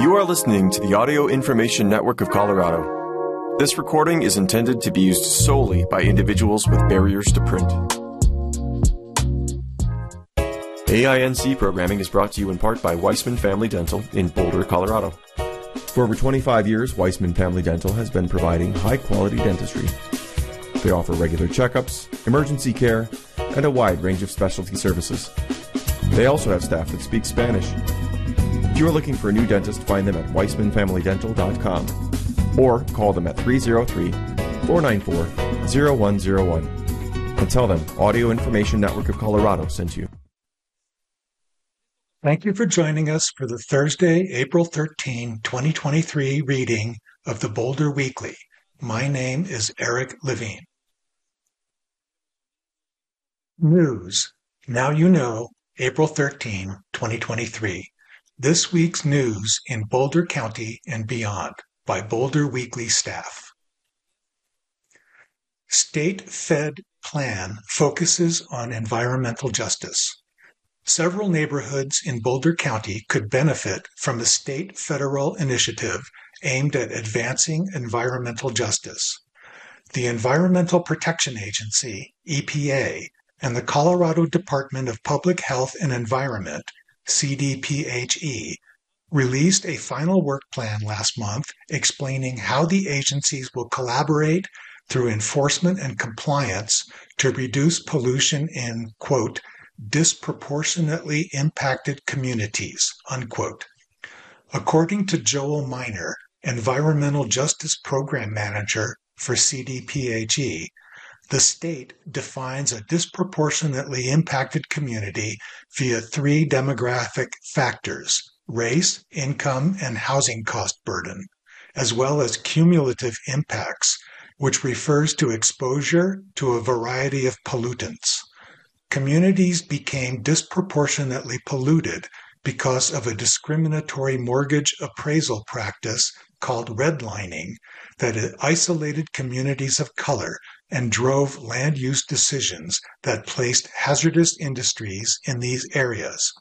You are listening to the Audio Information Network of Colorado. This recording is intended to be used solely by individuals with barriers to print. AINC programming is brought to you in part by Weissman Family Dental in Boulder, Colorado. For over 25 years, Weissman Family Dental has been providing high quality dentistry. They offer regular checkups, emergency care, and a wide range of specialty services. They also have staff that speak Spanish. If you are looking for a new dentist, find them at weissmanfamilydental.com or call them at 303 494 0101 and tell them Audio Information Network of Colorado sent you. Thank you for joining us for the Thursday, April 13, 2023 reading of the Boulder Weekly. My name is Eric Levine. News. Now you know, April 13, 2023. This week's news in Boulder County and beyond by Boulder Weekly staff. State Fed plan focuses on environmental justice. Several neighborhoods in Boulder County could benefit from a state federal initiative aimed at advancing environmental justice. The Environmental Protection Agency, EPA, and the Colorado Department of Public Health and Environment, CDPHE, released a final work plan last month explaining how the agencies will collaborate through enforcement and compliance to reduce pollution in, quote, disproportionately impacted communities, unquote. According to Joel Minor, Environmental Justice Program Manager for CDPHE, the state defines a disproportionately impacted community via three demographic factors race, income, and housing cost burden, as well as cumulative impacts, which refers to exposure to a variety of pollutants. Communities became disproportionately polluted because of a discriminatory mortgage appraisal practice called redlining that isolated communities of color and drove land use decisions that placed hazardous industries in these areas.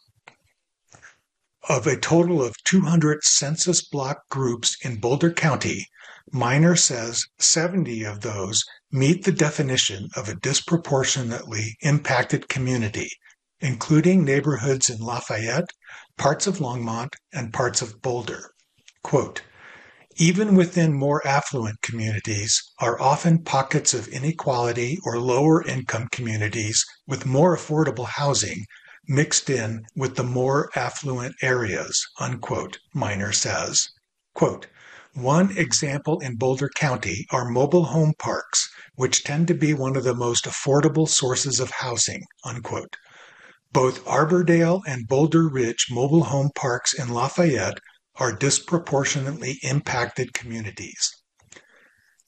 Of a total of 200 census block groups in Boulder County, Minor says 70 of those meet the definition of a disproportionately impacted community, including neighborhoods in Lafayette, parts of Longmont, and parts of Boulder. Quote, even within more affluent communities are often pockets of inequality or lower income communities with more affordable housing mixed in with the more affluent areas, unquote, Minor says. Quote, one example in Boulder County are mobile home parks, which tend to be one of the most affordable sources of housing. Unquote. Both Arbordale and Boulder Ridge mobile home parks in Lafayette are disproportionately impacted communities.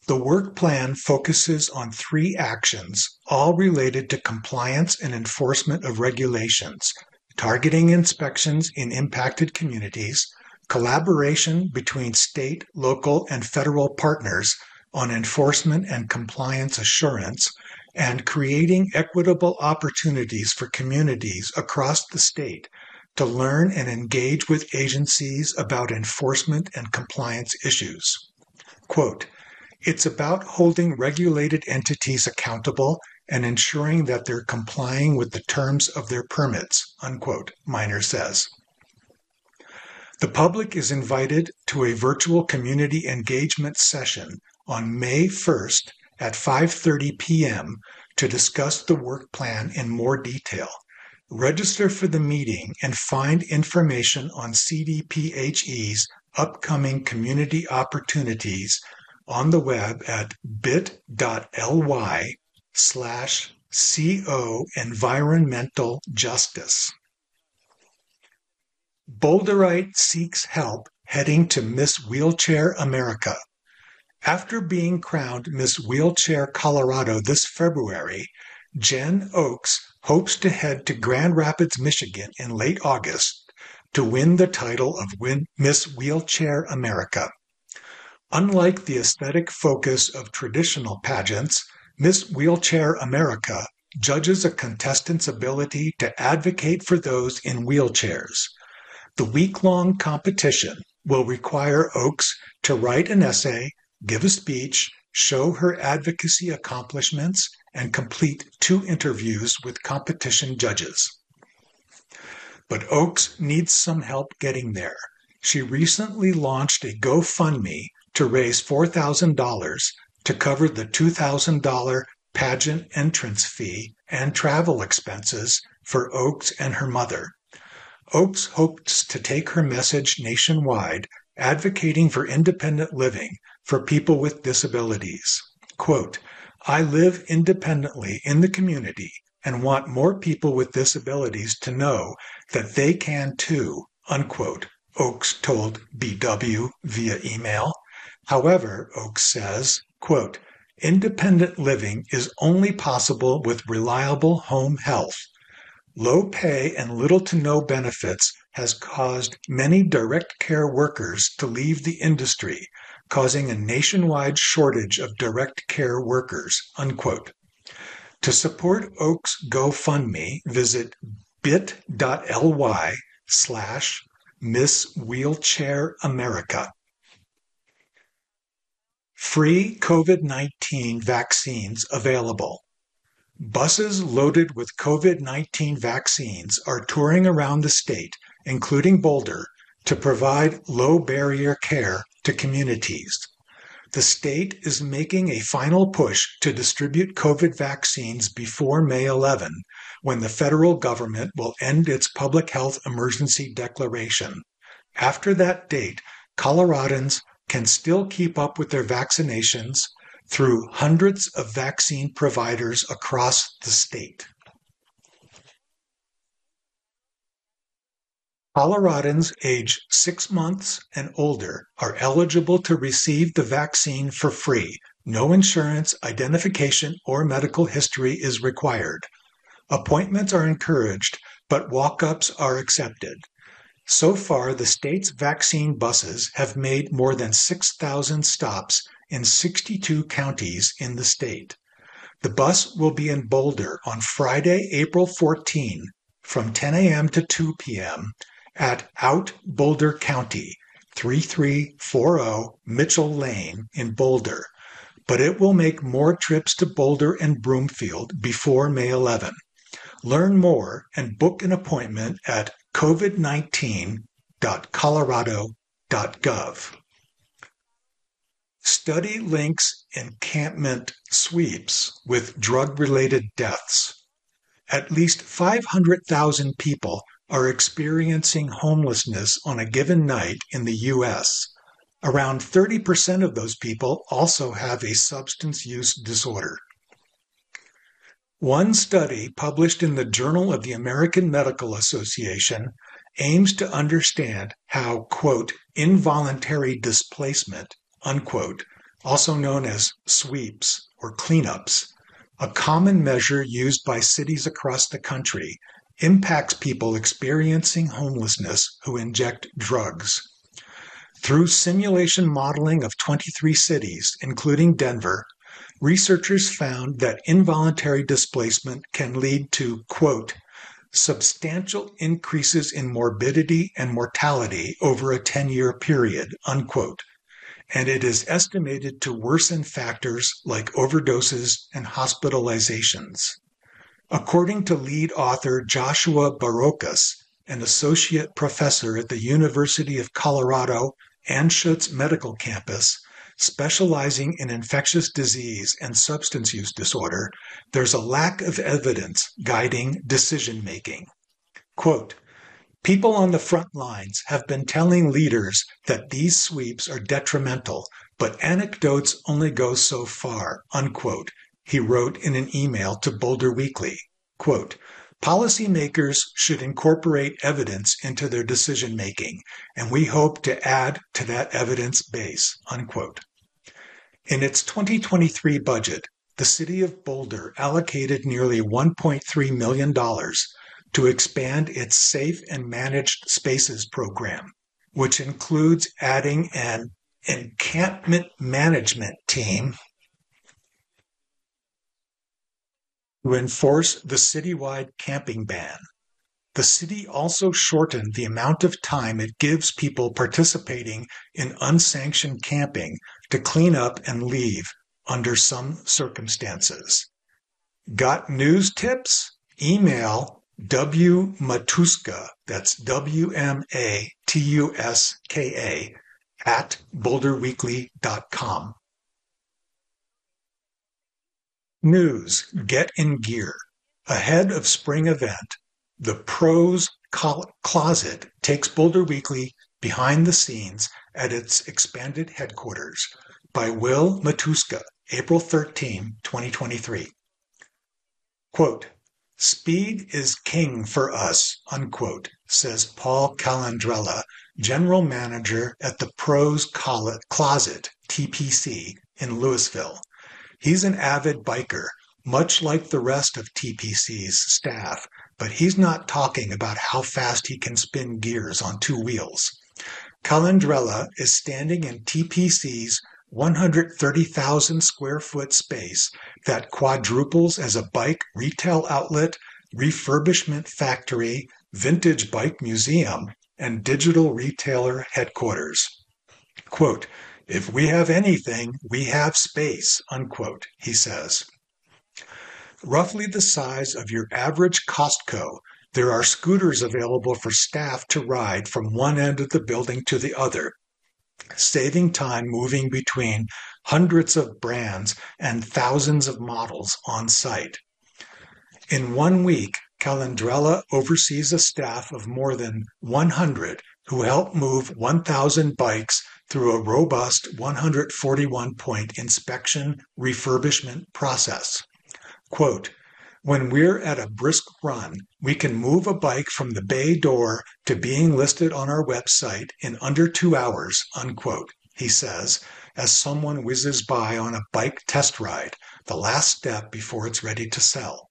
The work plan focuses on three actions, all related to compliance and enforcement of regulations, targeting inspections in impacted communities, collaboration between state, local, and federal partners on enforcement and compliance assurance, and creating equitable opportunities for communities across the state to learn and engage with agencies about enforcement and compliance issues. Quote, it's about holding regulated entities accountable and ensuring that they're complying with the terms of their permits, unquote, Minor says. The public is invited to a virtual community engagement session on May 1st at 5:30 p.m. to discuss the work plan in more detail. Register for the meeting and find information on CDPHE's upcoming community opportunities on the web at bit.ly slash co environmental justice. Boulderite seeks help heading to Miss Wheelchair America. After being crowned Miss Wheelchair Colorado this February, Jen Oakes hopes to head to Grand Rapids, Michigan in late August to win the title of Miss Wheelchair America. Unlike the aesthetic focus of traditional pageants, Miss Wheelchair America judges a contestant's ability to advocate for those in wheelchairs. The week long competition will require Oaks to write an essay, give a speech, show her advocacy accomplishments, and complete two interviews with competition judges. But Oaks needs some help getting there. She recently launched a GoFundMe to raise $4,000 to cover the $2,000 pageant entrance fee and travel expenses for Oaks and her mother. Oaks hopes to take her message nationwide, advocating for independent living for people with disabilities. Quote, I live independently in the community and want more people with disabilities to know that they can too, unquote, Oaks told BW via email. However, Oaks says, quote, independent living is only possible with reliable home health. Low pay and little to no benefits has caused many direct care workers to leave the industry, causing a nationwide shortage of direct care workers. Unquote. To support Oak's GoFundMe, visit bit.ly slash Miss Wheelchair America. Free COVID 19 vaccines available. Buses loaded with COVID 19 vaccines are touring around the state, including Boulder, to provide low barrier care to communities. The state is making a final push to distribute COVID vaccines before May 11, when the federal government will end its public health emergency declaration. After that date, Coloradans can still keep up with their vaccinations through hundreds of vaccine providers across the state. Coloradans age six months and older are eligible to receive the vaccine for free. No insurance, identification, or medical history is required. Appointments are encouraged, but walk ups are accepted. So far, the state's vaccine buses have made more than 6,000 stops in 62 counties in the state. The bus will be in Boulder on Friday, April 14 from 10 a.m. to 2 p.m at Out Boulder County, 3340 Mitchell Lane in Boulder, but it will make more trips to Boulder and Broomfield before May 11. Learn more and book an appointment at covid19.colorado.gov. Study links encampment sweeps with drug related deaths. At least 500,000 people are experiencing homelessness on a given night in the US. Around 30% of those people also have a substance use disorder. One study published in the Journal of the American Medical Association aims to understand how, quote, involuntary displacement, unquote, also known as sweeps or cleanups, a common measure used by cities across the country impacts people experiencing homelessness who inject drugs. Through simulation modeling of 23 cities, including Denver, researchers found that involuntary displacement can lead to, quote, substantial increases in morbidity and mortality over a 10 year period, unquote. And it is estimated to worsen factors like overdoses and hospitalizations. According to lead author Joshua Barocas, an associate professor at the University of Colorado Anschutz Medical Campus, specializing in infectious disease and substance use disorder, there's a lack of evidence guiding decision making. Quote, People on the front lines have been telling leaders that these sweeps are detrimental, but anecdotes only go so far, unquote, he wrote in an email to Boulder Weekly. Quote, Policymakers should incorporate evidence into their decision making, and we hope to add to that evidence base. Unquote. In its 2023 budget, the city of Boulder allocated nearly $1.3 million to expand its Safe and Managed Spaces program, which includes adding an encampment management team to enforce the citywide camping ban. the city also shortened the amount of time it gives people participating in unsanctioned camping to clean up and leave under some circumstances. Got news tips? Email W Matuska, that's W M A T U S K A, at boulderweekly.com. News Get in Gear. Ahead of spring event, the Pros Closet takes Boulder Weekly behind the scenes at its expanded headquarters by Will Matuska, April 13, 2023. Quote, Speed is king for us, unquote, says Paul Calandrella, general manager at the Pros Closet, TPC, in Louisville. He's an avid biker, much like the rest of TPC's staff, but he's not talking about how fast he can spin gears on two wheels. Calandrella is standing in TPC's 130,000 square foot space that quadruples as a bike retail outlet, refurbishment factory, vintage bike museum, and digital retailer headquarters. Quote, if we have anything, we have space, unquote, he says. Roughly the size of your average Costco, there are scooters available for staff to ride from one end of the building to the other, saving time moving between hundreds of brands and thousands of models on site. In one week, Calandrella oversees a staff of more than 100 who help move 1,000 bikes through a robust 141 point inspection refurbishment process. Quote, when we're at a brisk run, we can move a bike from the bay door to being listed on our website in under two hours, unquote, he says, as someone whizzes by on a bike test ride, the last step before it's ready to sell.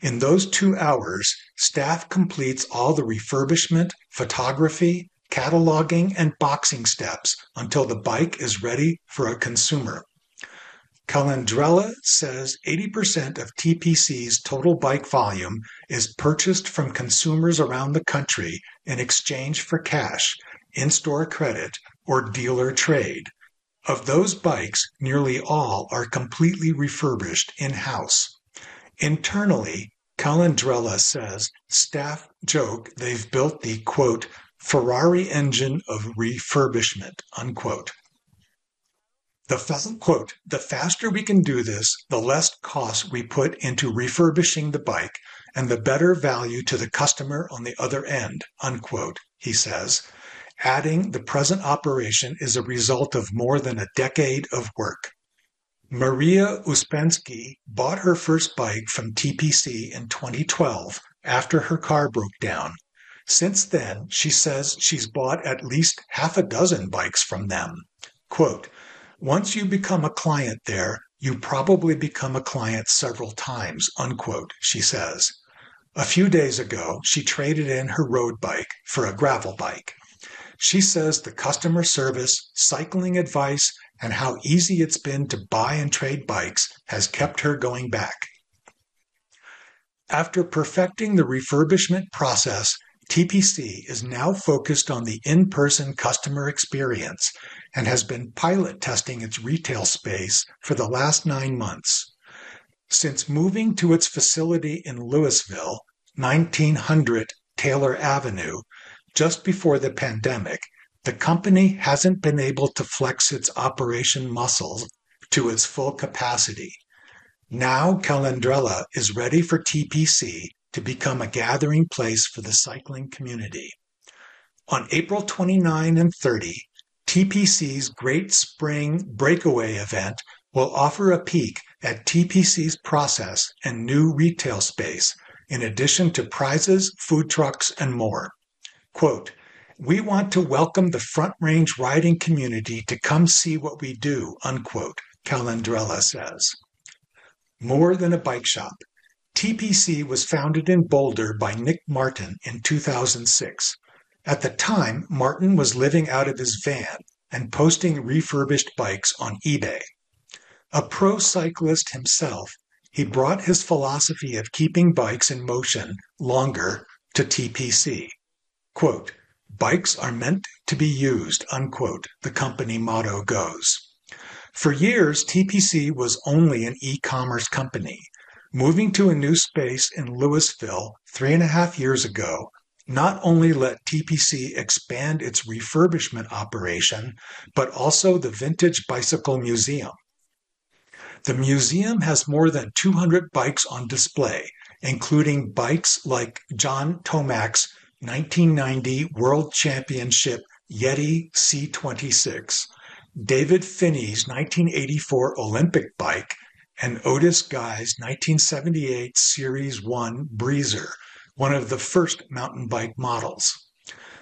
In those two hours, staff completes all the refurbishment, photography, cataloging, and boxing steps until the bike is ready for a consumer. Calandrella says 80% of TPC's total bike volume is purchased from consumers around the country in exchange for cash, in store credit, or dealer trade. Of those bikes, nearly all are completely refurbished in house. Internally, Calandrella says staff joke they've built the quote Ferrari engine of refurbishment, unquote. The quote, the faster we can do this, the less cost we put into refurbishing the bike and the better value to the customer on the other end, unquote, he says, adding the present operation is a result of more than a decade of work. Maria Uspensky bought her first bike from TPC in 2012 after her car broke down since then, she says she's bought at least half a dozen bikes from them. Quote, once you become a client there, you probably become a client several times, unquote, she says. A few days ago, she traded in her road bike for a gravel bike. She says the customer service, cycling advice, and how easy it's been to buy and trade bikes has kept her going back. After perfecting the refurbishment process, TPC is now focused on the in-person customer experience and has been pilot testing its retail space for the last nine months. Since moving to its facility in Louisville, 1900 Taylor Avenue, just before the pandemic, the company hasn't been able to flex its operation muscles to its full capacity. Now Calandrella is ready for TPC to become a gathering place for the cycling community. On April 29 and 30, TPC's Great Spring Breakaway event will offer a peek at TPC's process and new retail space, in addition to prizes, food trucks, and more. Quote, we want to welcome the Front Range riding community to come see what we do, unquote, Calandrella says. More than a bike shop, TPC was founded in Boulder by Nick Martin in 2006. At the time, Martin was living out of his van and posting refurbished bikes on eBay. A pro cyclist himself, he brought his philosophy of keeping bikes in motion longer to TPC. Quote, Bikes are meant to be used, unquote, the company motto goes. For years, TPC was only an e-commerce company. Moving to a new space in Louisville three and a half years ago not only let TPC expand its refurbishment operation, but also the Vintage Bicycle Museum. The museum has more than 200 bikes on display, including bikes like John Tomac's 1990 World Championship Yeti C26, Davis Phinney's 1984 Olympic bike, and Otis Guy's 1978 Series 1 Breezer, one of the first mountain bike models.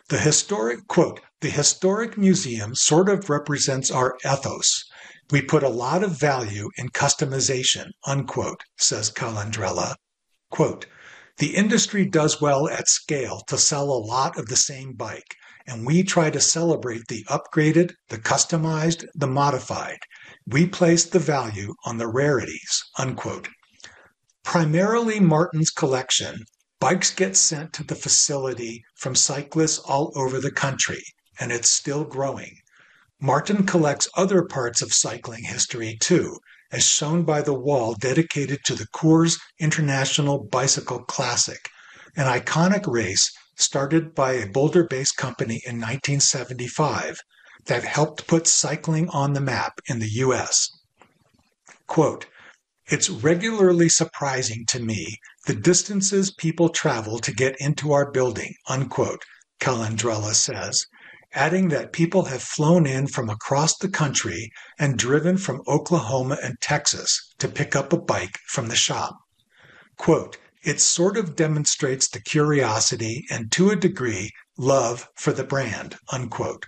The historic quote, the historic museum sort of represents our ethos. We put a lot of value in customization, unquote, says Calandrella. Quote, the industry does well at scale to sell a lot of the same bike, and we try to celebrate the upgraded, the customized, the modified. We place the value on the rarities. Unquote. Primarily Martin's collection, bikes get sent to the facility from cyclists all over the country, and it's still growing. Martin collects other parts of cycling history too, as shown by the wall dedicated to the Coors International Bicycle Classic, an iconic race started by a Boulder based company in 1975 that helped put cycling on the map in the U.S. Quote, it's regularly surprising to me the distances people travel to get into our building, unquote, Calandrella says, adding that people have flown in from across the country and driven from Oklahoma and Texas to pick up a bike from the shop. Quote, it sort of demonstrates the curiosity and to a degree love for the brand, unquote.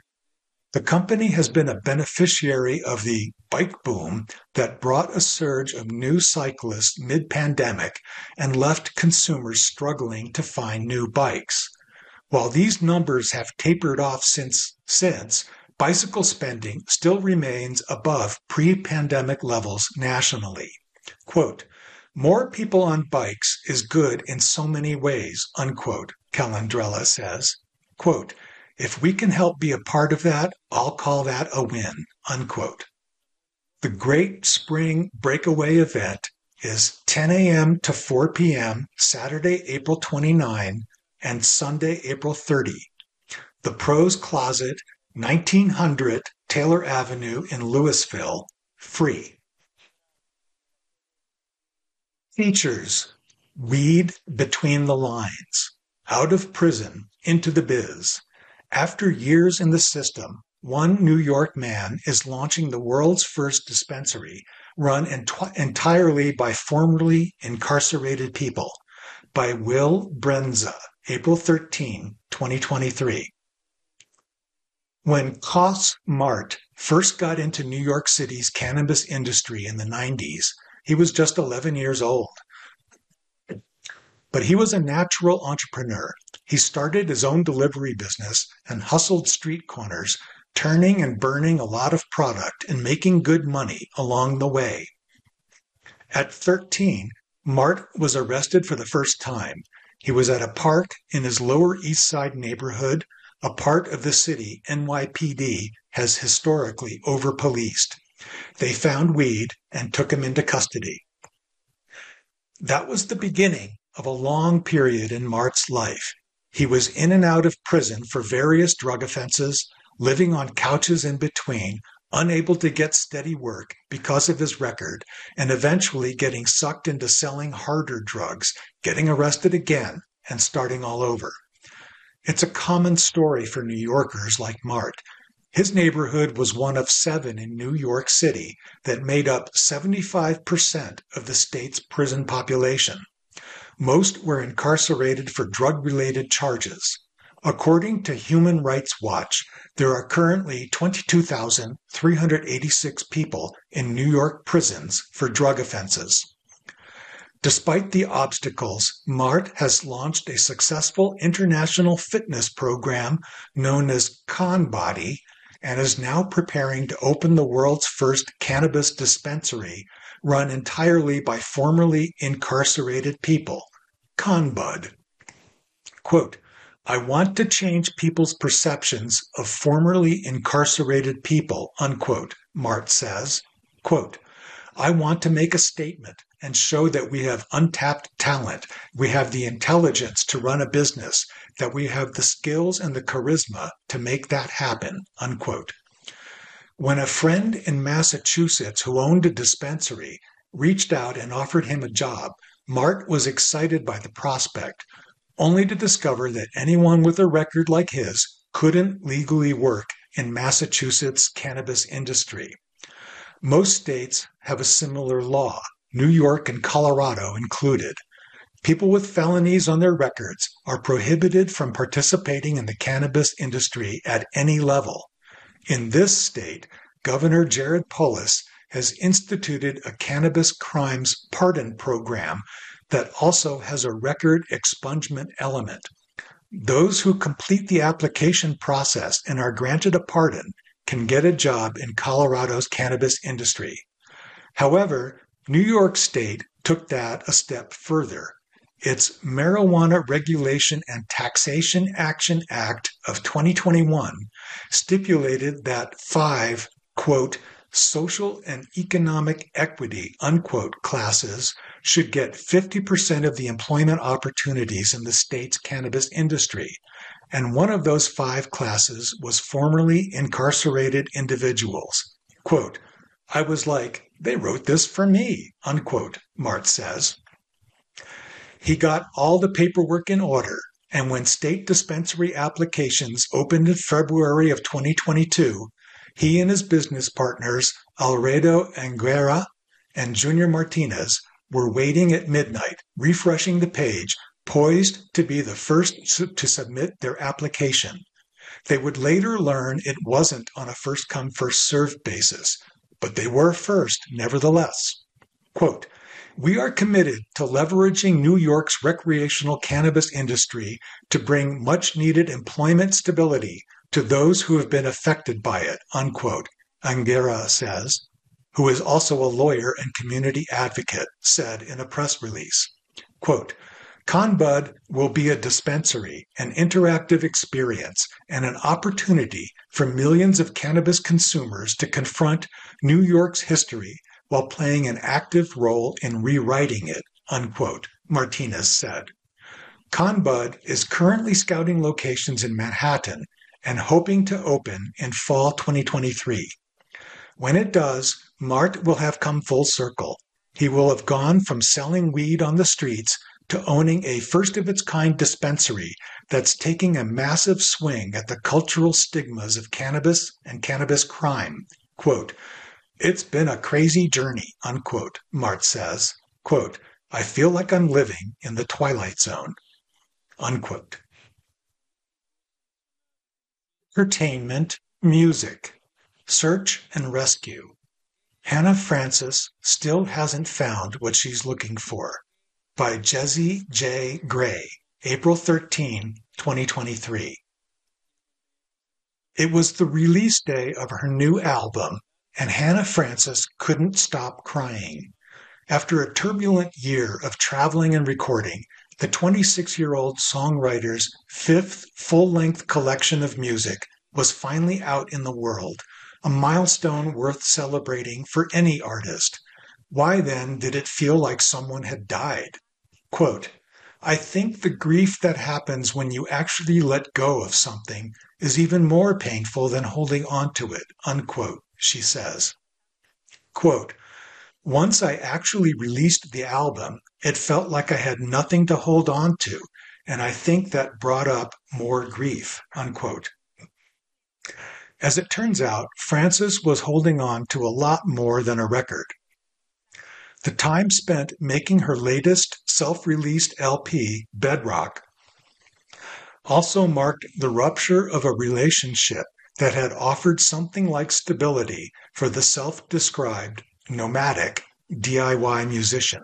The company has been a beneficiary of the bike boom that brought a surge of new cyclists mid pandemic and left consumers struggling to find new bikes. While these numbers have tapered off since, since bicycle spending still remains above pre-pandemic levels nationally. Quote, more people on bikes is good in so many ways, unquote, Calandrella says. Quote, if we can help be a part of that, I'll call that a win, unquote. The Great Spring Breakaway event is 10 a.m. to 4 p.m. Saturday, April 29 and Sunday, April 30. The Pros Closet, 1900 Taylor Avenue in Louisville, free. Features Read between the lines, out of prison, into the biz. After years in the system, one New York man is launching the world's first dispensary run ent- entirely by formerly incarcerated people by Will Brendza, April 13, 2023. When Coss Marte first got into New York City's cannabis industry in the 90s, he was just 11 years old. But he was a natural entrepreneur. He started his own delivery business and hustled street corners, turning and burning a lot of product and making good money along the way. At 13, Marte was arrested for the first time he was at a park in his Lower East Side neighborhood, a part of the city NYPD has historically over policed. They found weed and took him into custody. That was the beginning of a long period in Marte's life. He was in and out of prison for various drug offenses, living on couches in between, unable to get steady work because of his record, and eventually getting sucked into selling harder drugs, getting arrested again, and starting all over. It's a common story for New Yorkers like Marte. His neighborhood was one of seven in New York City that made up 75% of the state's prison population. Most were incarcerated for drug related charges. According to Human Rights Watch, there are currently 22,386 people in New York prisons for drug offenses. Despite the obstacles, Marte has launched a successful international fitness program known as ConBody and is now preparing to open the world's first cannabis dispensary run entirely by formerly incarcerated people, ConBud. Quote, I want to change people's perceptions of formerly incarcerated people, unquote, Marte says. Quote, I want to make a statement and show that we have untapped talent, we have the intelligence to run a business, that we have the skills and the charisma to make that happen, unquote. When a friend in Massachusetts who owned a dispensary reached out and offered him a job, Marte was excited by the prospect, only to discover that anyone with a record like his couldn't legally work in Massachusetts' cannabis industry. Most states have a similar law, New York and Colorado included. People with felonies on their records are prohibited from participating in the cannabis industry at any level. In this state, Governor Jared Polis has instituted a cannabis crimes pardon program that also has a record expungement element. Those who complete the application process and are granted a pardon can get a job in Colorado's cannabis industry. However, New York State took that a step further. Its Marijuana Regulation and Taxation Action Act of 2021 stipulated that five, quote, social and economic equity, unquote, classes should get 50% of the employment opportunities in the state's cannabis industry. And one of those five classes was formerly incarcerated individuals. Quote, I was like, they wrote this for me, unquote, Marte says. He got all the paperwork in order, and when state dispensary applications opened in February of 2022, he and his business partners, Alfredo Anguera and Junior Martinez, were waiting at midnight, refreshing the page, poised to be the first to submit their application. They would later learn it wasn't on a first come, first served basis, but they were first nevertheless. Quote, we are committed to leveraging New York's recreational cannabis industry to bring much needed employment stability to those who have been affected by it, unquote, Angera says, who is also a lawyer and community advocate, said in a press release. Quote, ConBud will be a dispensary, an interactive experience, and an opportunity for millions of cannabis consumers to confront New York's history while playing an active role in rewriting it, unquote, Martinez said. ConBud is currently scouting locations in Manhattan and hoping to open in fall 2023. When it does, Marte will have come full circle. He will have gone from selling weed on the streets to owning a first of its kind dispensary that's taking a massive swing at the cultural stigmas of cannabis and cannabis crime. Quote, it's been a crazy journey, unquote, Marte says. Quote, I feel like I'm living in the twilight zone, unquote. Entertainment, music, search and rescue. Hannah Frances still hasn't found what she's looking for. By Jessie J. Gray, April 13, 2023. It was the release day of her new album, and Hannah Frances couldn't stop crying. After a turbulent year of traveling and recording, the 26 year old songwriter's fifth full length collection of music was finally out in the world, a milestone worth celebrating for any artist. Why then did it feel like someone had died? Quote, I think the grief that happens when you actually let go of something is even more painful than holding on to it, unquote, she says. Quote, once I actually released the album, it felt like I had nothing to hold on to, and I think that brought up more grief, unquote. As it turns out, Frances was holding on to a lot more than a record. The time spent making her latest self released LP, Bedrock, also marked the rupture of a relationship that had offered something like stability for the self described nomadic DIY musician.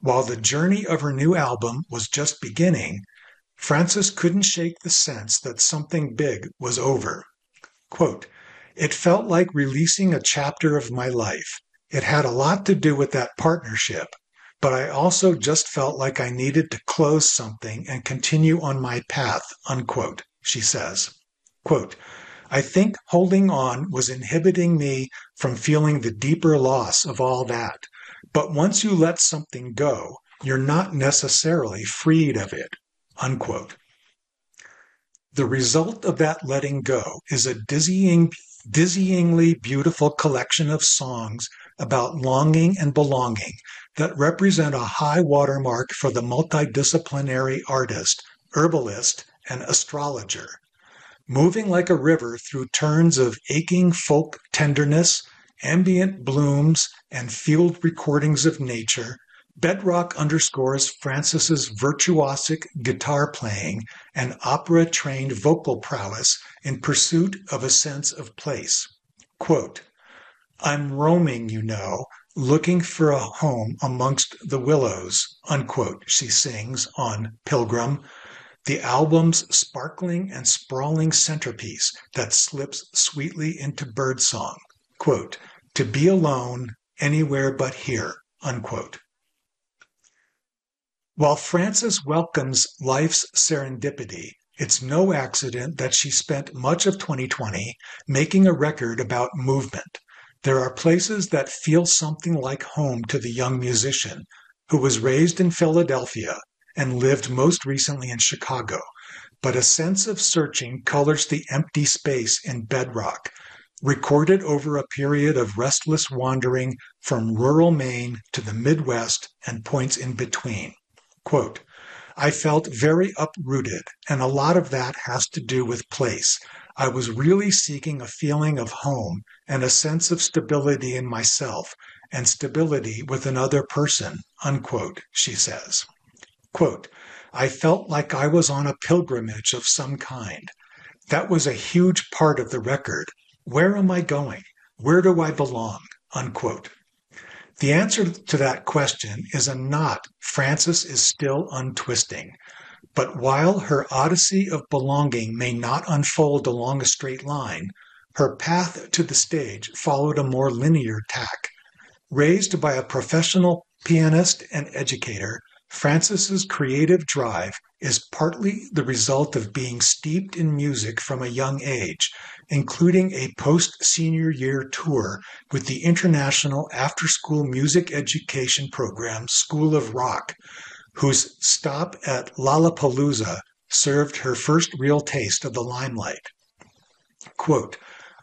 While the journey of her new album was just beginning, Frances couldn't shake the sense that something big was over. Quote, it felt like releasing a chapter of my life. It had a lot to do with that partnership. but I also just felt like I needed to close something and continue on my path, unquote, she says. Quote, I think holding on was inhibiting me from feeling the deeper loss of all that. But once you let something go, you're not necessarily freed of it, unquote. The result of that letting go is a dizzying, dizzyingly beautiful collection of songs about longing and belonging that represent a high watermark for the multidisciplinary artist, herbalist, and astrologer. Moving like a river through turns of aching folk tenderness, ambient blooms, and field recordings of nature, Bedrock underscores Frances's virtuosic guitar playing and opera-trained vocal prowess in pursuit of a sense of place. Quote, I'm roaming, you know, looking for a home amongst the willows, unquote, she sings on Pilgrim, the album's sparkling and sprawling centerpiece that slips sweetly into birdsong. Quote, to be alone anywhere but here, unquote. While Frances welcomes life's serendipity, it's no accident that she spent much of 2020 making a record about movement. There are places that feel something like home to the young musician who was raised in Philadelphia and lived most recently in Chicago. But a sense of searching colors the empty space in bedrock, recorded over a period of restless wandering from rural Maine to the Midwest and points in between. Quote, I felt very uprooted, and a lot of that has to do with place. I was really seeking a feeling of home and a sense of stability in myself and stability with another person, unquote, she says. Quote, I felt like I was on a pilgrimage of some kind. That was a huge part of the record. Where am I going? Where do I belong? Unquote. The answer to that question is a knot Frances is still untwisting. But while her odyssey of belonging may not unfold along a straight line, her path to the stage followed a more linear tack. Raised by a professional pianist and educator, Frances's creative drive is partly the result of being steeped in music from a young age, including a post-senior year tour with the international after-school music education program School of Rock, whose stop at Lollapalooza served her first real taste of the limelight. Quote,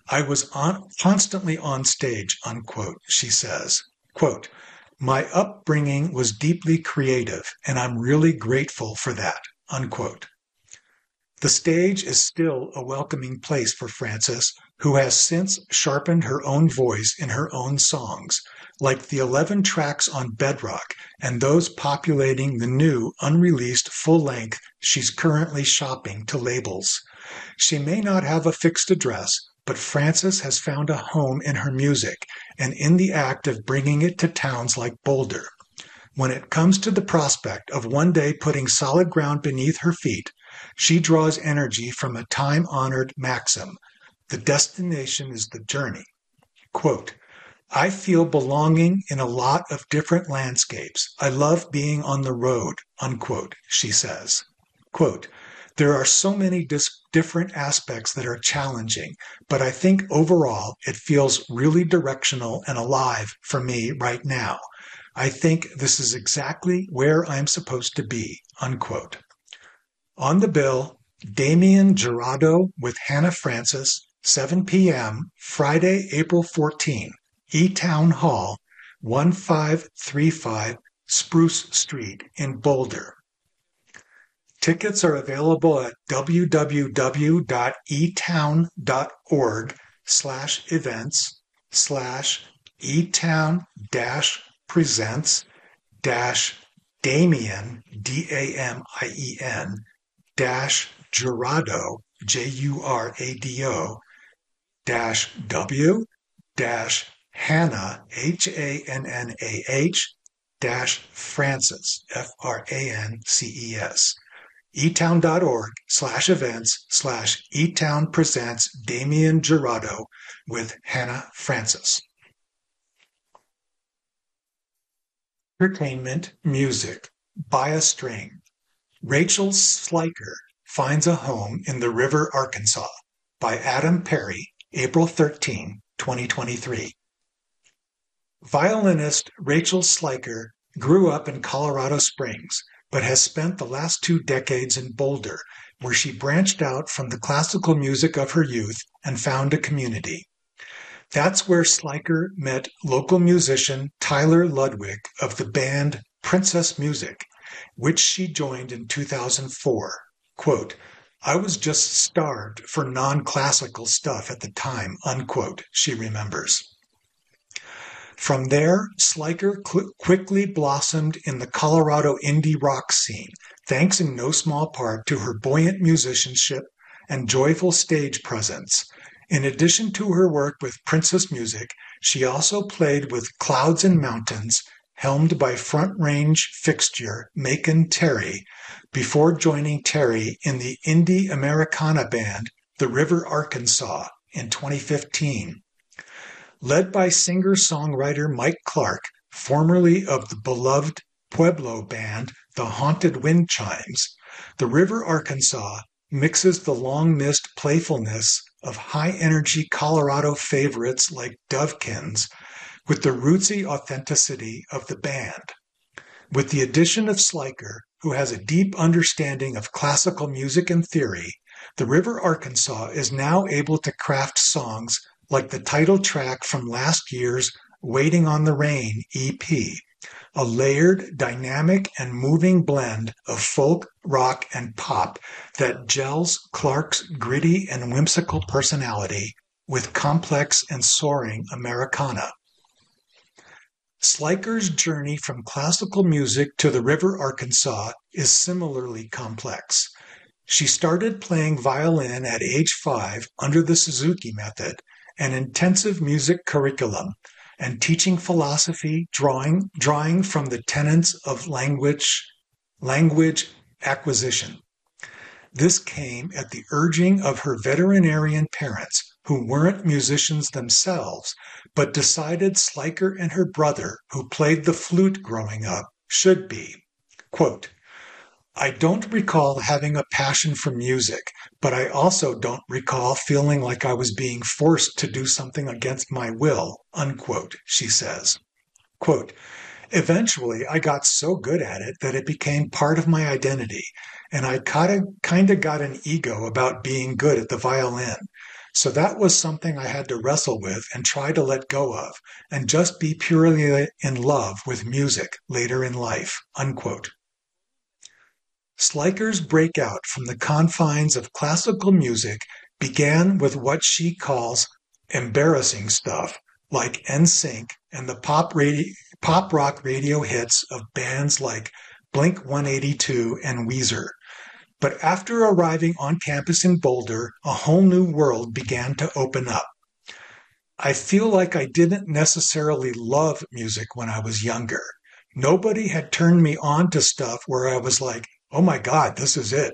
I was on, constantly on stage, unquote, she says. Quote, my upbringing was deeply creative, and I'm really grateful for that. Unquote. The stage is still a welcoming place for Frances, who has since sharpened her own voice in her own songs, like the 11 tracks on Bedrock and those populating the new unreleased full length she's currently shopping to labels. She may not have a fixed address, but Frances has found a home in her music and in the act of bringing it to towns like Boulder. When it comes to the prospect of one day putting solid ground beneath her feet, she draws energy from a time honored maxim the destination is the journey. Quote, I feel belonging in a lot of different landscapes. I love being on the road, unquote, she says. Quote, there are so many dis- different aspects that are challenging, but I think overall it feels really directional and alive for me right now. I think this is exactly where I'm supposed to be, unquote. On the bill, Damien Jurado with Hannah Frances, 7 p.m., Friday, April 14, E Town Hall, 1535 Spruce Street in Boulder. Tickets are available at www.etown.org slash events slash etown dash presents dash Damien, D-A-M-I-E-N, dash Jurado, J-U-R-A-D-O, dash W, dash Hannah, H-A-N-N-A-H, dash Frances, F-R-A-N-C-E-S etown.org slash events slash etown presents Damien Jurado with Hannah Frances. Entertainment Music by a String. Rachel Sliker finds a home in the River, Arkansas by Adam Perry, April 13, 2023. Violinist Rachel Sliker grew up in Colorado Springs, but has spent the last two decades in Boulder, where she branched out from the classical music of her youth and found a community. That's where Sliker met local musician Tyler Ludwig of the band Princess Music, which she joined in 2004. Quote, I was just starved for non-classical stuff at the time, unquote, she remembers. From there, Sliker qu- quickly blossomed in the Colorado indie rock scene, thanks in no small part to her buoyant musicianship and joyful stage presence. In addition to her work with Princess Music, she also played with Clouds and Mountains, helmed by Front Range fixture Macon Terry, before joining Terry in the indie Americana band The River Arkansas in 2015. Led by singer-songwriter Mike Clark, formerly of the beloved Pueblo band The Haunted Wind Chimes, The River Arkansas mixes the long-missed playfulness of high-energy Colorado favorites like Dovekins with the rootsy authenticity of the band. With the addition of Sliker, who has a deep understanding of classical music and theory, the River Arkansas is now able to craft songs like the title track from last year's Waiting on the Rain EP, a layered, dynamic, and moving blend of folk, rock, and pop that gels Clark's gritty and whimsical personality with complex and soaring Americana. Sliker's journey from classical music to the River Arkansas is similarly complex. She started playing violin at age five under the Suzuki method an intensive music curriculum and teaching philosophy, drawing, drawing from the tenets of language, language acquisition. This came at the urging of her veterinarian parents, who weren't musicians themselves, but decided Sliker and her brother, who played the flute growing up, should be. Quote, I don't recall having a passion for music, but I also don't recall feeling like I was being forced to do something against my will, unquote, she says. Quote, Eventually, I got so good at it that it became part of my identity, and I kind of got an ego about being good at the violin. So that was something I had to wrestle with and try to let go of, and just be purely in love with music later in life, unquote. Sliker's breakout from the confines of classical music began with what she calls embarrassing stuff, like NSYNC and the pop, radio, pop rock radio hits of bands like Blink 182 and Weezer. But after arriving on campus in Boulder, a whole new world began to open up. I feel like I didn't necessarily love music when I was younger. Nobody had turned me on to stuff where I was like, Oh my God, this is it,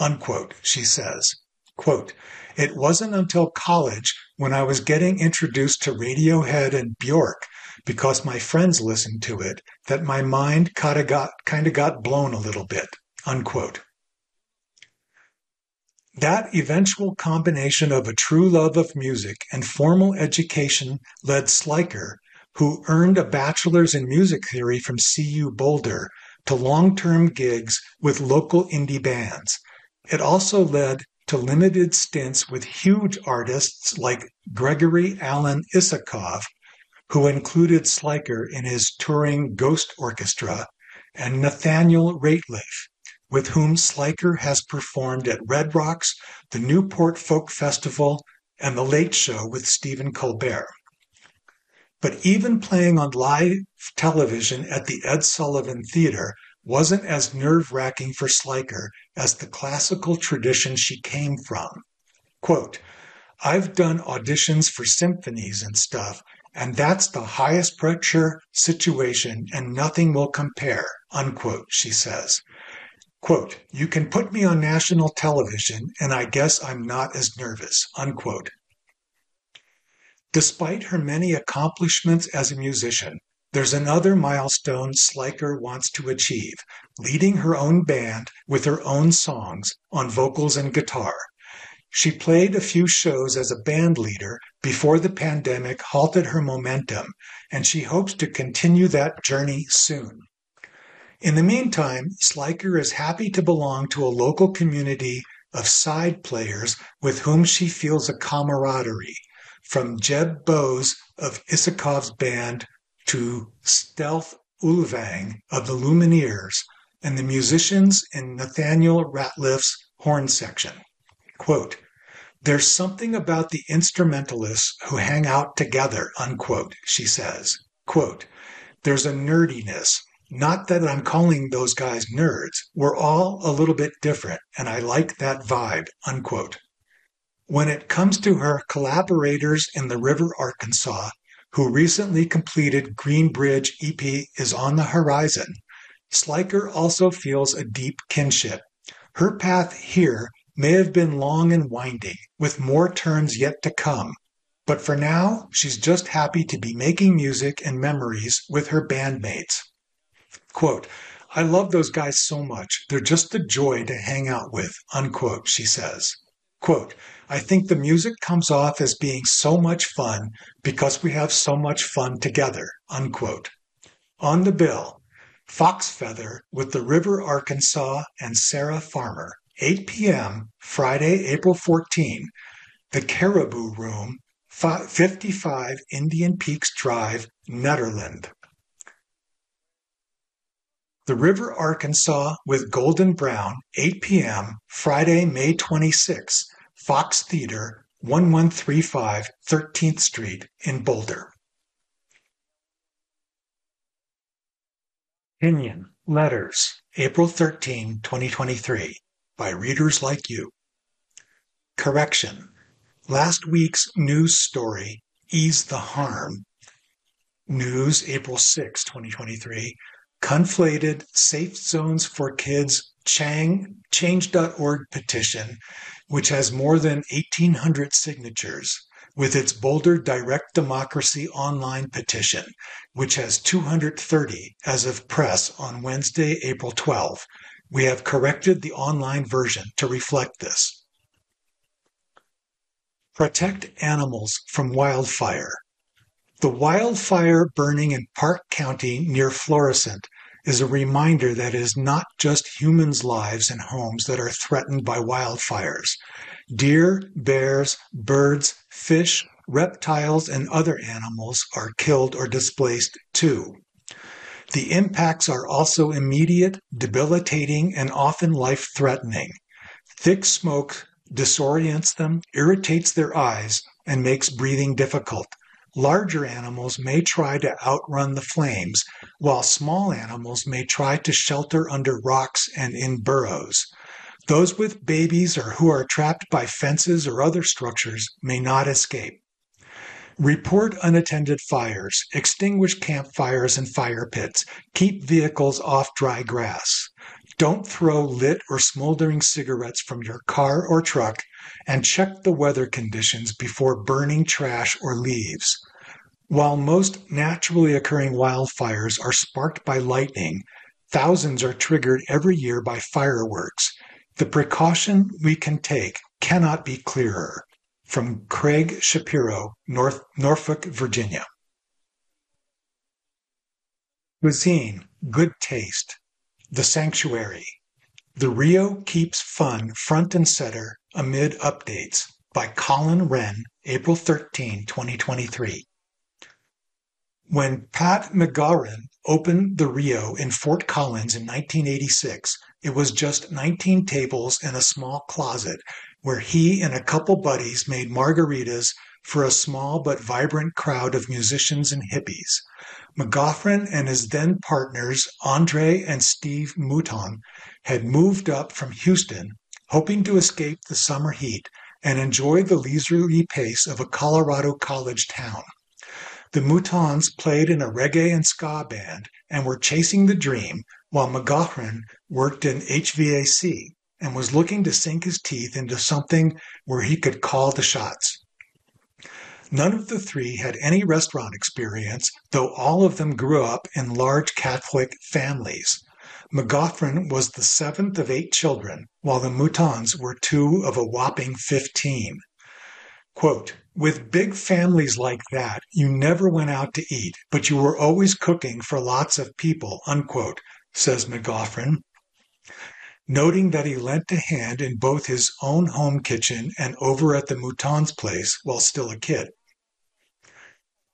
unquote, she says. Quote, it wasn't until college when I was getting introduced to Radiohead and Bjork because my friends listened to it that my mind kind of got, kind of got blown a little bit, unquote. That eventual combination of a true love of music and formal education led Sliker, who earned a bachelor's in music theory from CU Boulder, to long-term gigs with local indie bands. It also led to limited stints with huge artists like Gregory Alan Isakov, who included Sliker in his touring Ghost Orchestra, and Nathaniel Rateliff, with whom Sliker has performed at Red Rocks, the Newport Folk Festival, and The Late Show with Stephen Colbert. But even playing on live television at the Ed Sullivan Theater wasn't as nerve-wracking for Sliker as the classical tradition she came from. Quote, I've done auditions for symphonies and stuff, and that's the highest pressure situation and nothing will compare, unquote, she says. Quote, you can put me on national television and I guess I'm not as nervous, unquote. Despite her many accomplishments as a musician, there's another milestone Sliker wants to achieve, leading her own band with her own songs on vocals and guitar. She played a few shows as a band leader before the pandemic halted her momentum, and she hopes to continue that journey soon. In the meantime, Sliker is happy to belong to a local community of side players with whom she feels a camaraderie, from Jeb Bows of Isakov's band to Stelth Ulvang of the Lumineers and the musicians in Nathaniel Rateliff's horn section. Quote, There's something about the instrumentalists who hang out together, unquote, she says. Quote, There's a nerdiness, not that I'm calling those guys nerds. We're all a little bit different, and I like that vibe. Unquote. When it comes to her collaborators in the River Arkansas, who recently completed Green Bridge EP is on the horizon, Sliker also feels a deep kinship. Her path here may have been long and winding, with more turns yet to come. But for now, she's just happy to be making music and memories with her bandmates. Quote, I love those guys so much. They're just a joy to hang out with, unquote, she says. Quote, I think the music comes off as being so much fun because we have so much fun together, unquote. On the bill, Fox Feather with the River Arkansas and Sarah Farmer, 8 p.m., Friday, April 14, the Caribou Room, 55 Indian Peaks Drive, Nederland. The River Arkansas with Golden Brown, 8 p.m., Friday, May 26, Fox Theater, 1135 13th Street in Boulder. Opinion Letters, April 13, 2023, by readers like you. Correction. Last week's news story, Ease the Harm, News, April 6, 2023, conflated Safe Zones for Kids Chang, Change.org petition, which has more than 1,800 signatures, with its Boulder Direct Democracy online petition, which has 230 as of press on Wednesday, April 12. We have corrected the online version to reflect this. Protect animals from wildfire. The wildfire burning in Park County near Florissant is a reminder that it is not just humans' lives and homes that are threatened by wildfires. Deer, bears, birds, fish, reptiles, and other animals are killed or displaced too. The impacts are also immediate, debilitating, and often life threatening. Thick smoke disorients them, irritates their eyes, and makes breathing difficult. Larger animals may try to outrun the flames, while small animals may try to shelter under rocks and in burrows. Those with babies or who are trapped by fences or other structures may not escape. Report unattended fires, extinguish campfires and fire pits, keep vehicles off dry grass. Don't throw lit or smoldering cigarettes from your car or truck and check the weather conditions before burning trash or leaves. While most naturally occurring wildfires are sparked by lightning, thousands are triggered every year by fireworks. The precaution we can take cannot be clearer. From Craig Shapiro, North, Norfolk, Virginia. Cuisine, good taste. The Sanctuary. The Rio keeps fun front and center amid updates by Colin Wren, April 13, 2023. When Pat McGaughran opened the Rio in Fort Collins in 1986, it was just 19 tables and a small closet where he and a couple buddies made margaritas for a small but vibrant crowd of musicians and hippies. McGaughran and his then partners, Andre and Steve Mouton, had moved up from Houston, hoping to escape the summer heat and enjoy the leisurely pace of a Colorado college town. The Moutons played in a reggae and ska band and were chasing the dream while McGaughran worked in HVAC and was looking to sink his teeth into something where he could call the shots. None of the three had any restaurant experience, though all of them grew up in large Catholic families. McGaughran was the seventh of eight children, while the Moutons were two of a whopping 15. Quote, with big families like that, you never went out to eat, but you were always cooking for lots of people, unquote, says McGaughran, noting that he lent a hand in both his own home kitchen and over at the Mouton's place while still a kid.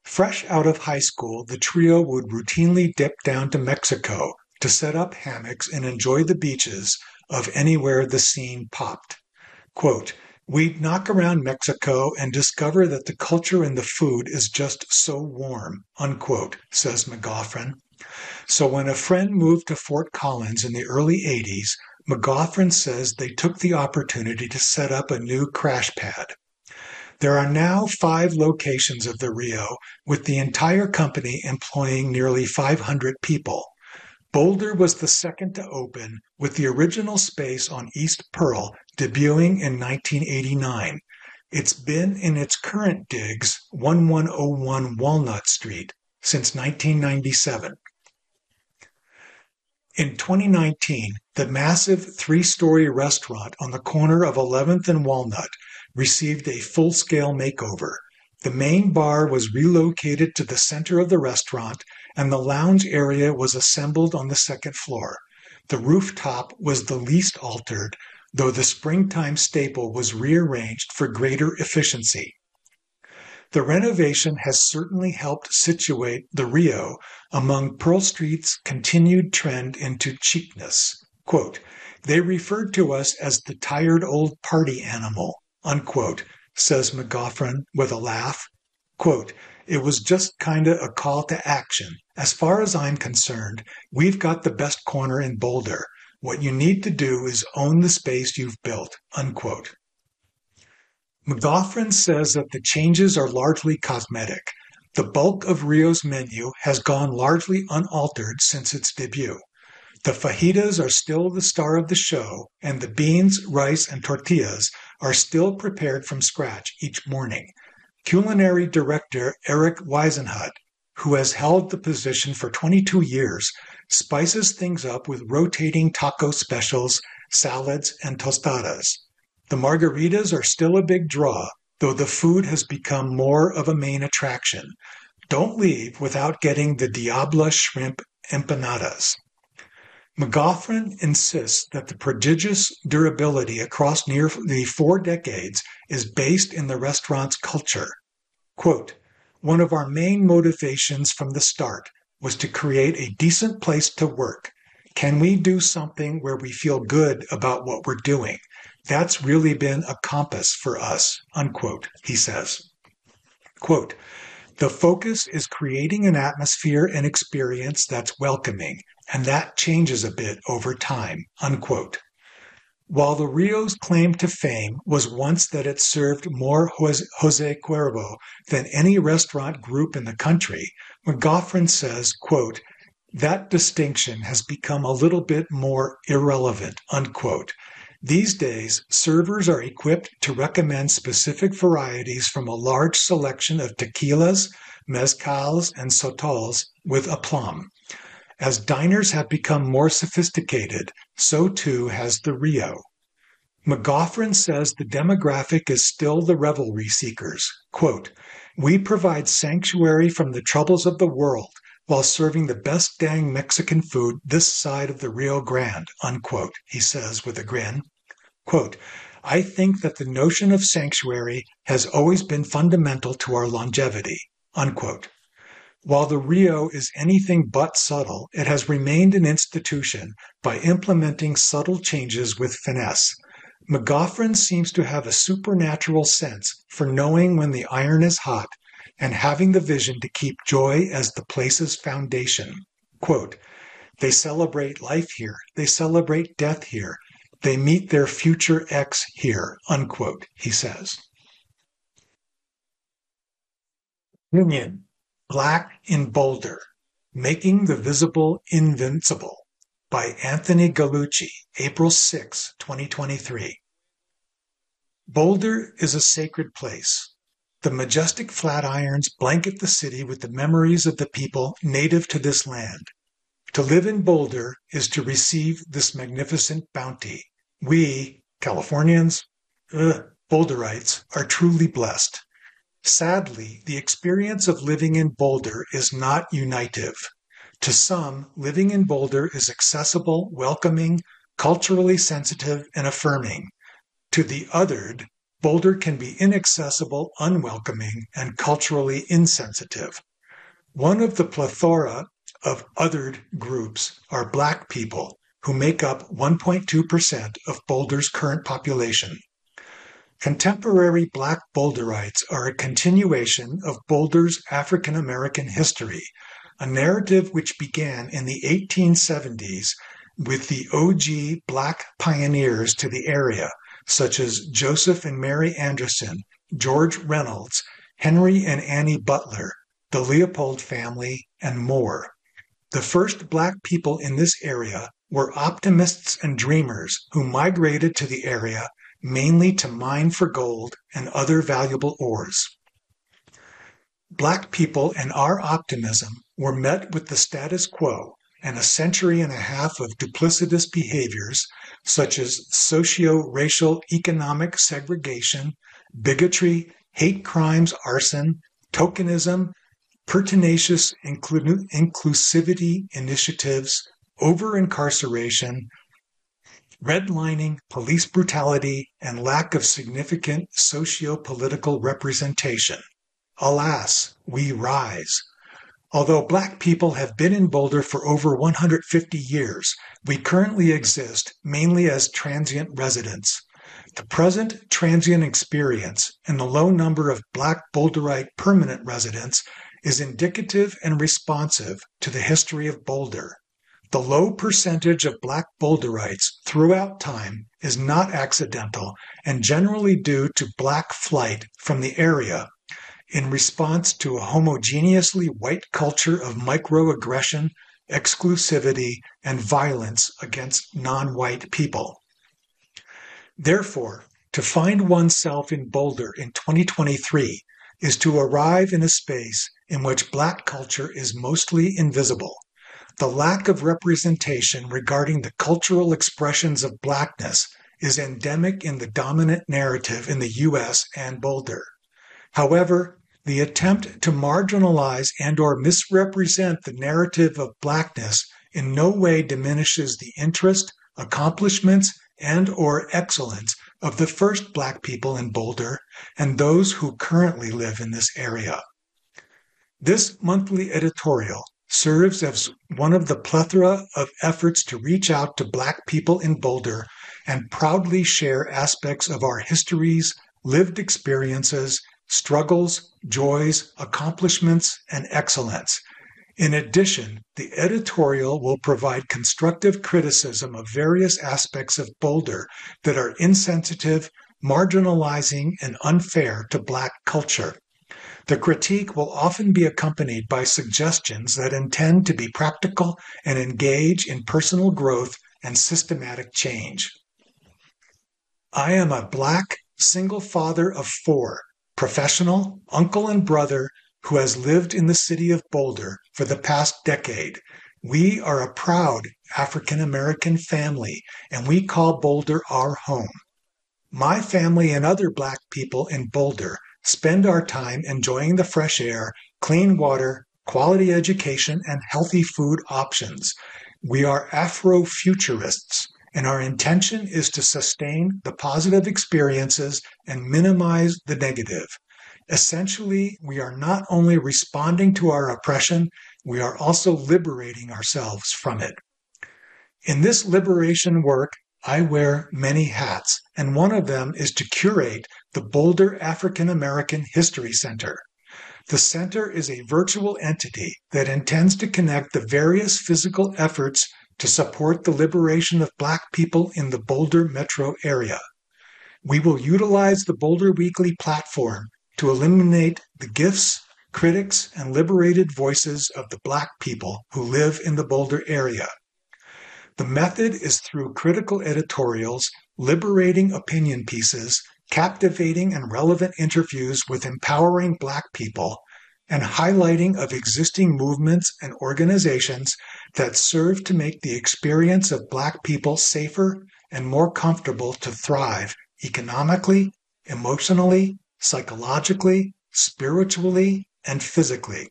Fresh out of high school, the trio would routinely dip down to Mexico to set up hammocks and enjoy the beaches of anywhere the scene popped. Quote, We'd knock around Mexico and discover that the culture and the food is just so warm, unquote, says McGaughran. So when a friend moved to Fort Collins in the early 80s, McGaughran says they took the opportunity to set up a new crash pad. There are now five locations of the Rio, with the entire company employing nearly 500 people. Boulder was the second to open, with the original space on East Pearl debuting in 1989. It's been in its current digs, 1101 Walnut Street, since 1997. In 2019, the massive three story restaurant on the corner of 11th and Walnut received a full scale makeover. The main bar was relocated to the center of the restaurant and the lounge area was assembled on the second floor. The rooftop was the least altered, though the springtime staple was rearranged for greater efficiency. The renovation has certainly helped situate the Rio among Pearl Street's continued trend into cheapness. Quote, they referred to us as the tired old party animal, unquote, says McGaughran with a laugh. Quote, it was just kinda a call to action. As far as I'm concerned, we've got the best corner in Boulder. What you need to do is own the space you've built. Unquote. McGaughran says that the changes are largely cosmetic. The bulk of Rio's menu has gone largely unaltered since its debut. The fajitas are still the star of the show, and the beans, rice, and tortillas are still prepared from scratch each morning. Culinary director Eric Weisenhut, who has held the position for 22 years, spices things up with rotating taco specials, salads, and tostadas. The margaritas are still a big draw, though the food has become more of a main attraction. Don't leave without getting the Diabla shrimp empanadas. McGaughran insists that the prodigious durability across nearly four decades is based in the restaurant's culture. Quote, One of our main motivations from the start was to create a decent place to work. Can we do something where we feel good about what we're doing? That's really been a compass for us, unquote, he says. Quote, the focus is creating an atmosphere and experience that's welcoming, and that changes a bit over time. Unquote. While the Rio's claim to fame was once that it served more Jose Cuervo than any restaurant group in the country, McGaughran says, quote, that distinction has become a little bit more irrelevant, unquote. These days, servers are equipped to recommend specific varieties from a large selection of tequilas, mezcals, and sotols with aplomb. As diners have become more sophisticated, so too has the Rio. McGaughran says the demographic is still the revelry seekers. Quote, we provide sanctuary from the troubles of the world while serving the best dang Mexican food this side of the Rio Grande, unquote, he says with a grin. Quote, I think that the notion of sanctuary has always been fundamental to our longevity, unquote. While the Rio is anything but subtle, it has remained an institution by implementing subtle changes with finesse. McGaughran seems to have a supernatural sense for knowing when the iron is hot and having the vision to keep joy as the place's foundation. Quote, they celebrate life here. They celebrate death here. They meet their future ex here, unquote, he says. Union, Black in Boulder, Making the Visible Invincible by Anthony Gallucci, April 6, 2023. Boulder is a sacred place, the majestic Flatirons blanket the city with the memories of the people native to this land. To live in Boulder is to receive this magnificent bounty. We, Californians, ugh, Boulderites, are truly blessed. Sadly, the experience of living in Boulder is not unitive. To some, living in Boulder is accessible, welcoming, culturally sensitive, and affirming. To the othered, Boulder can be inaccessible, unwelcoming, and culturally insensitive. One of the plethora of othered groups are Black people, who make up 1.2% of Boulder's current population. Contemporary Black Boulderites are a continuation of Boulder's African American history, a narrative which began in the 1870s with the OG Black pioneers to the area, such as Joseph and Mary Anderson, George Reynolds, Henry and Annie Butler, the Leopold family, and more. The first black people in this area were optimists and dreamers who migrated to the area mainly to mine for gold and other valuable ores. Black people and our optimism were met with the status quo and a century and a half of duplicitous behaviors such as socio-racial economic segregation, bigotry, hate crimes, arson, tokenism, pertinacious inclu- inclusivity initiatives, over incarceration, redlining, police brutality, and lack of significant socio political representation. Alas, we rise. Although black people have been in Boulder for over 150 years, we currently exist mainly as transient residents. The present transient experience and the low number of black Boulderite permanent residents is indicative and responsive to the history of Boulder. The low percentage of black Boulderites throughout time is not accidental and generally due to black flight from the area in response to a homogeneously white culture of microaggression, exclusivity, and violence against non white people. Therefore, to find oneself in Boulder in 2023 is to arrive in a space in which Black culture is mostly invisible. The lack of representation regarding the cultural expressions of Blackness is endemic in the dominant narrative in the US and Boulder. However, the attempt to marginalize and or misrepresent the narrative of Blackness in no way diminishes the interest, accomplishments, and or excellence of the first Black people in Boulder and those who currently live in this area. This monthly editorial serves as one of the plethora of efforts to reach out to Black people in Boulder and proudly share aspects of our histories, lived experiences, struggles, joys, accomplishments, and excellence. In addition, the editorial will provide constructive criticism of various aspects of Boulder that are insensitive, marginalizing, and unfair to Black culture. The critique will often be accompanied by suggestions that intend to be practical and engage in personal growth and systematic change. I am a Black single father of four, professional, uncle, and brother who has lived in the city of Boulder for the past decade. We are a proud African American family, and we call Boulder our home. My family and other Black people in Boulder spend our time enjoying the fresh air, clean water, quality education, and healthy food options. We are Afrofuturists, and our intention is to sustain the positive experiences and minimize the negative. Essentially, we are not only responding to our oppression, we are also liberating ourselves from it. In this liberation work, I wear many hats, and one of them is to curate the Boulder African American History Center. The center is a virtual entity that intends to connect the various physical efforts to support the liberation of Black people in the Boulder metro area. We will utilize the Boulder Weekly platform to eliminate the gifts, critics, and liberated voices of the Black people who live in the Boulder area. The method is through critical editorials, liberating opinion pieces, captivating and relevant interviews with empowering Black people, and highlighting of existing movements and organizations that serve to make the experience of Black people safer and more comfortable to thrive economically, emotionally, psychologically, spiritually, and physically.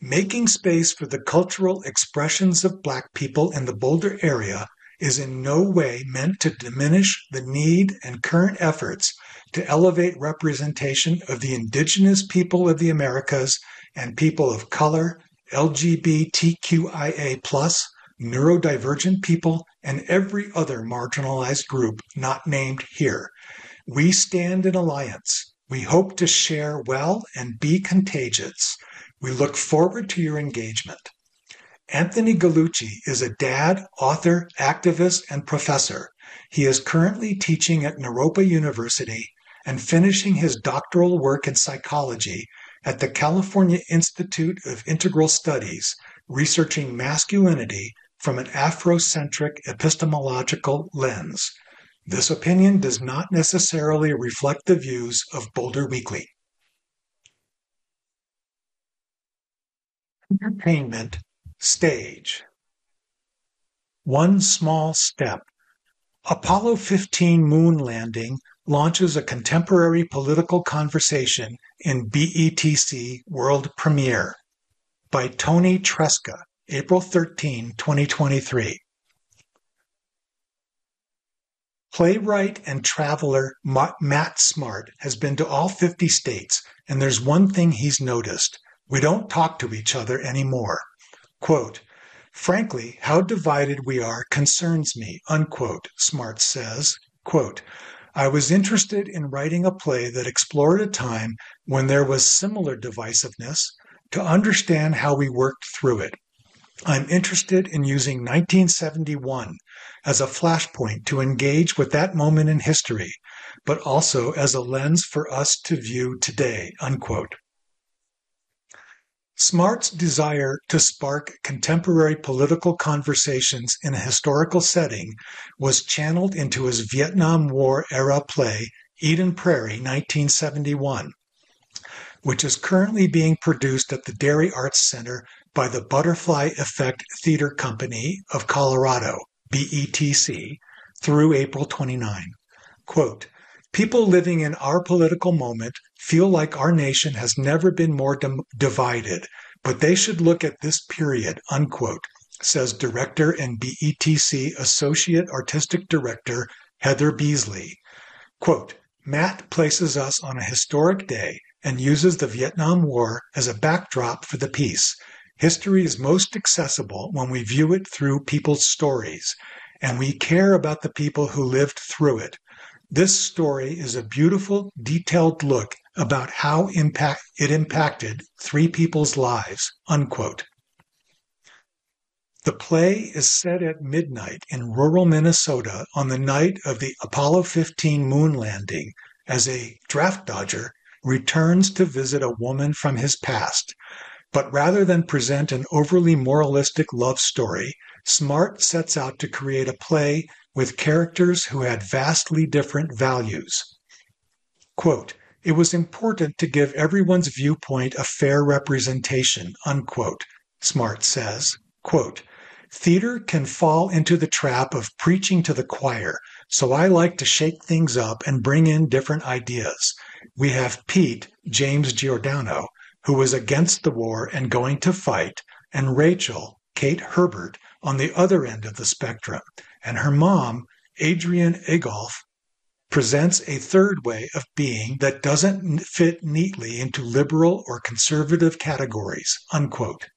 Making space for the cultural expressions of Black people in the Boulder area is in no way meant to diminish the need and current efforts to elevate representation of the indigenous people of the Americas and people of color, LGBTQIA, neurodivergent people, and every other marginalized group not named here. We stand in alliance. We hope to share well and be contagious. We look forward to your engagement. Anthony Gallucci is a dad, author, activist, and professor. He is currently teaching at Naropa University and finishing his doctoral work in psychology at the California Institute of Integral Studies, researching masculinity from an Afrocentric epistemological lens. This opinion does not necessarily reflect the views of Boulder Weekly. Entertainment Stage One Small Step Apollo 15 moon landing launches a contemporary political conversation in BETC World Premiere by Tony Tresca, April 13, 2023. Playwright and traveler Mat Smart has been to all 50 states, and there's one thing he's noticed. We don't talk to each other anymore. Quote, Frankly, how divided we are concerns me, unquote, Smart says. Quote, I was interested in writing a play that explored a time when there was similar divisiveness to understand how we worked through it. I'm interested in using 1971 as a flashpoint to engage with that moment in history, but also as a lens for us to view today, unquote. Smart's desire to spark contemporary political conversations in a historical setting was channeled into his Vietnam War era play Eden Prairie 1971, which is currently being produced at the Dairy Arts Center by the Butterfly Effect Theater Company of Colorado, BETC, through April 29. Quote, People living in our political moment feel like our nation has never been more dim- divided, but they should look at this period, unquote, says director and BETC Associate Artistic Director Heather Beasley. Quote, Mat places us on a historic day and uses the Vietnam War as a backdrop for the piece. History is most accessible when we view it through people's stories, and we care about the people who lived through it. This story is a beautiful, detailed look about how impact, it impacted three people's lives. Unquote. The play is set at midnight in rural Minnesota on the night of the Apollo 15 moon landing as a draft dodger returns to visit a woman from his past. But rather than present an overly moralistic love story, Smart sets out to create a play with characters who had vastly different values. Quote, it was important to give everyone's viewpoint a fair representation, unquote, Smart says. Quote, Theater can fall into the trap of preaching to the choir, so I like to shake things up and bring in different ideas. We have Pete, James Giordano, who was against the war and going to fight, and Rachel, Kate Herbert, on the other end of the spectrum, and her mom, Adrienne Egolf, presents a third way of being that doesn't fit neatly into liberal or conservative categories. Unquote.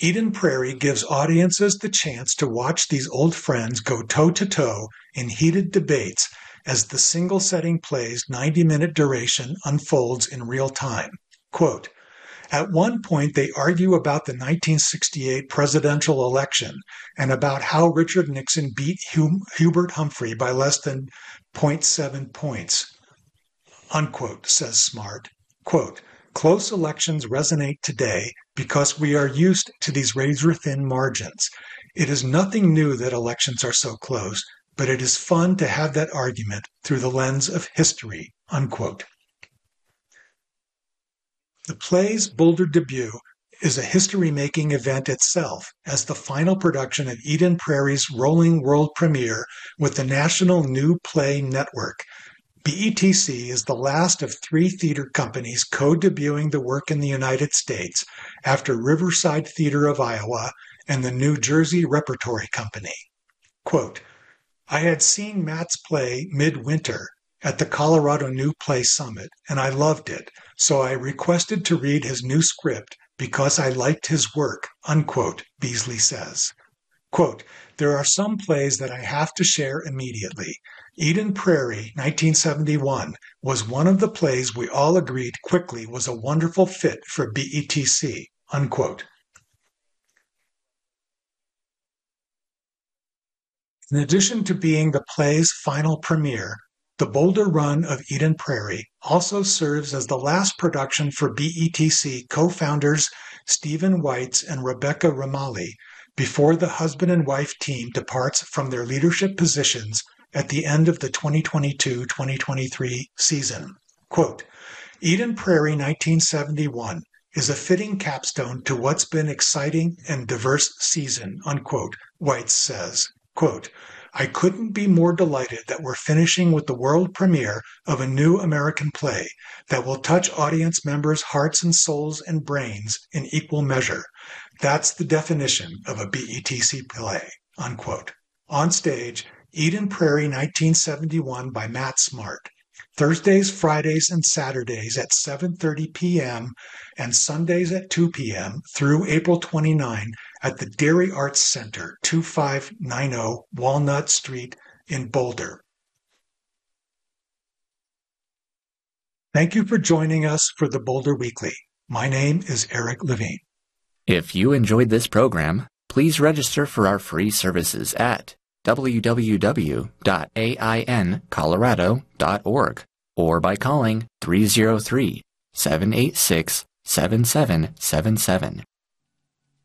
Eden Prairie gives audiences the chance to watch these old friends go toe to toe in heated debates as the single setting play's 90 minute duration unfolds in real time. Quote, at one point, they argue about the 1968 presidential election and about how Richard Nixon beat Hubert Humphrey by less than 0.7 points. Unquote, says Smart. Quote, Close elections resonate today because we are used to these razor thin margins. It is nothing new that elections are so close, but it is fun to have that argument through the lens of history. Unquote. The play's Boulder debut is a history-making event itself as the final production of Eden Prairie's rolling world premiere with the National New Play Network. BETC is the last of three theater companies co-debuting the work in the United States after Riverside Theater of Iowa and the New Jersey Repertory Company. Quote, I had seen Mat's play Midwinter at the Colorado New Play Summit, and I loved it, so I requested to read his new script because I liked his work, unquote, Beasley says. Quote, there are some plays that I have to share immediately. Eden Prairie, 1971, was one of the plays we all agreed quickly was a wonderful fit for BETC, unquote. In addition to being the play's final premiere, the Boulder run of Eden Prairie also serves as the last production for BETC co-founders Stephen Weitz and Rebecca Remaly before the husband and wife team departs from their leadership positions at the end of the 2022-2023 season. Quote, Eden Prairie 1971 is a fitting capstone to what's been exciting and diverse season, unquote, Weitz says. Quote, I couldn't be more delighted that we're finishing with the world premiere of a new American play that will touch audience members' hearts and souls and brains in equal measure. That's the definition of a BETC play. Unquote. On stage, Eden Prairie 1971 by Mat Smart. Thursdays, Fridays, and Saturdays at 7:30 p.m. and Sundays at 2 p.m. through April 29 at the Dairy Arts Center, 2590 Walnut Street in Boulder. Thank you for joining us for the Boulder Weekly. My name is Eric Levine. If you enjoyed this program, please register for our free services at www.aincolorado.org or by calling 303 786 7777.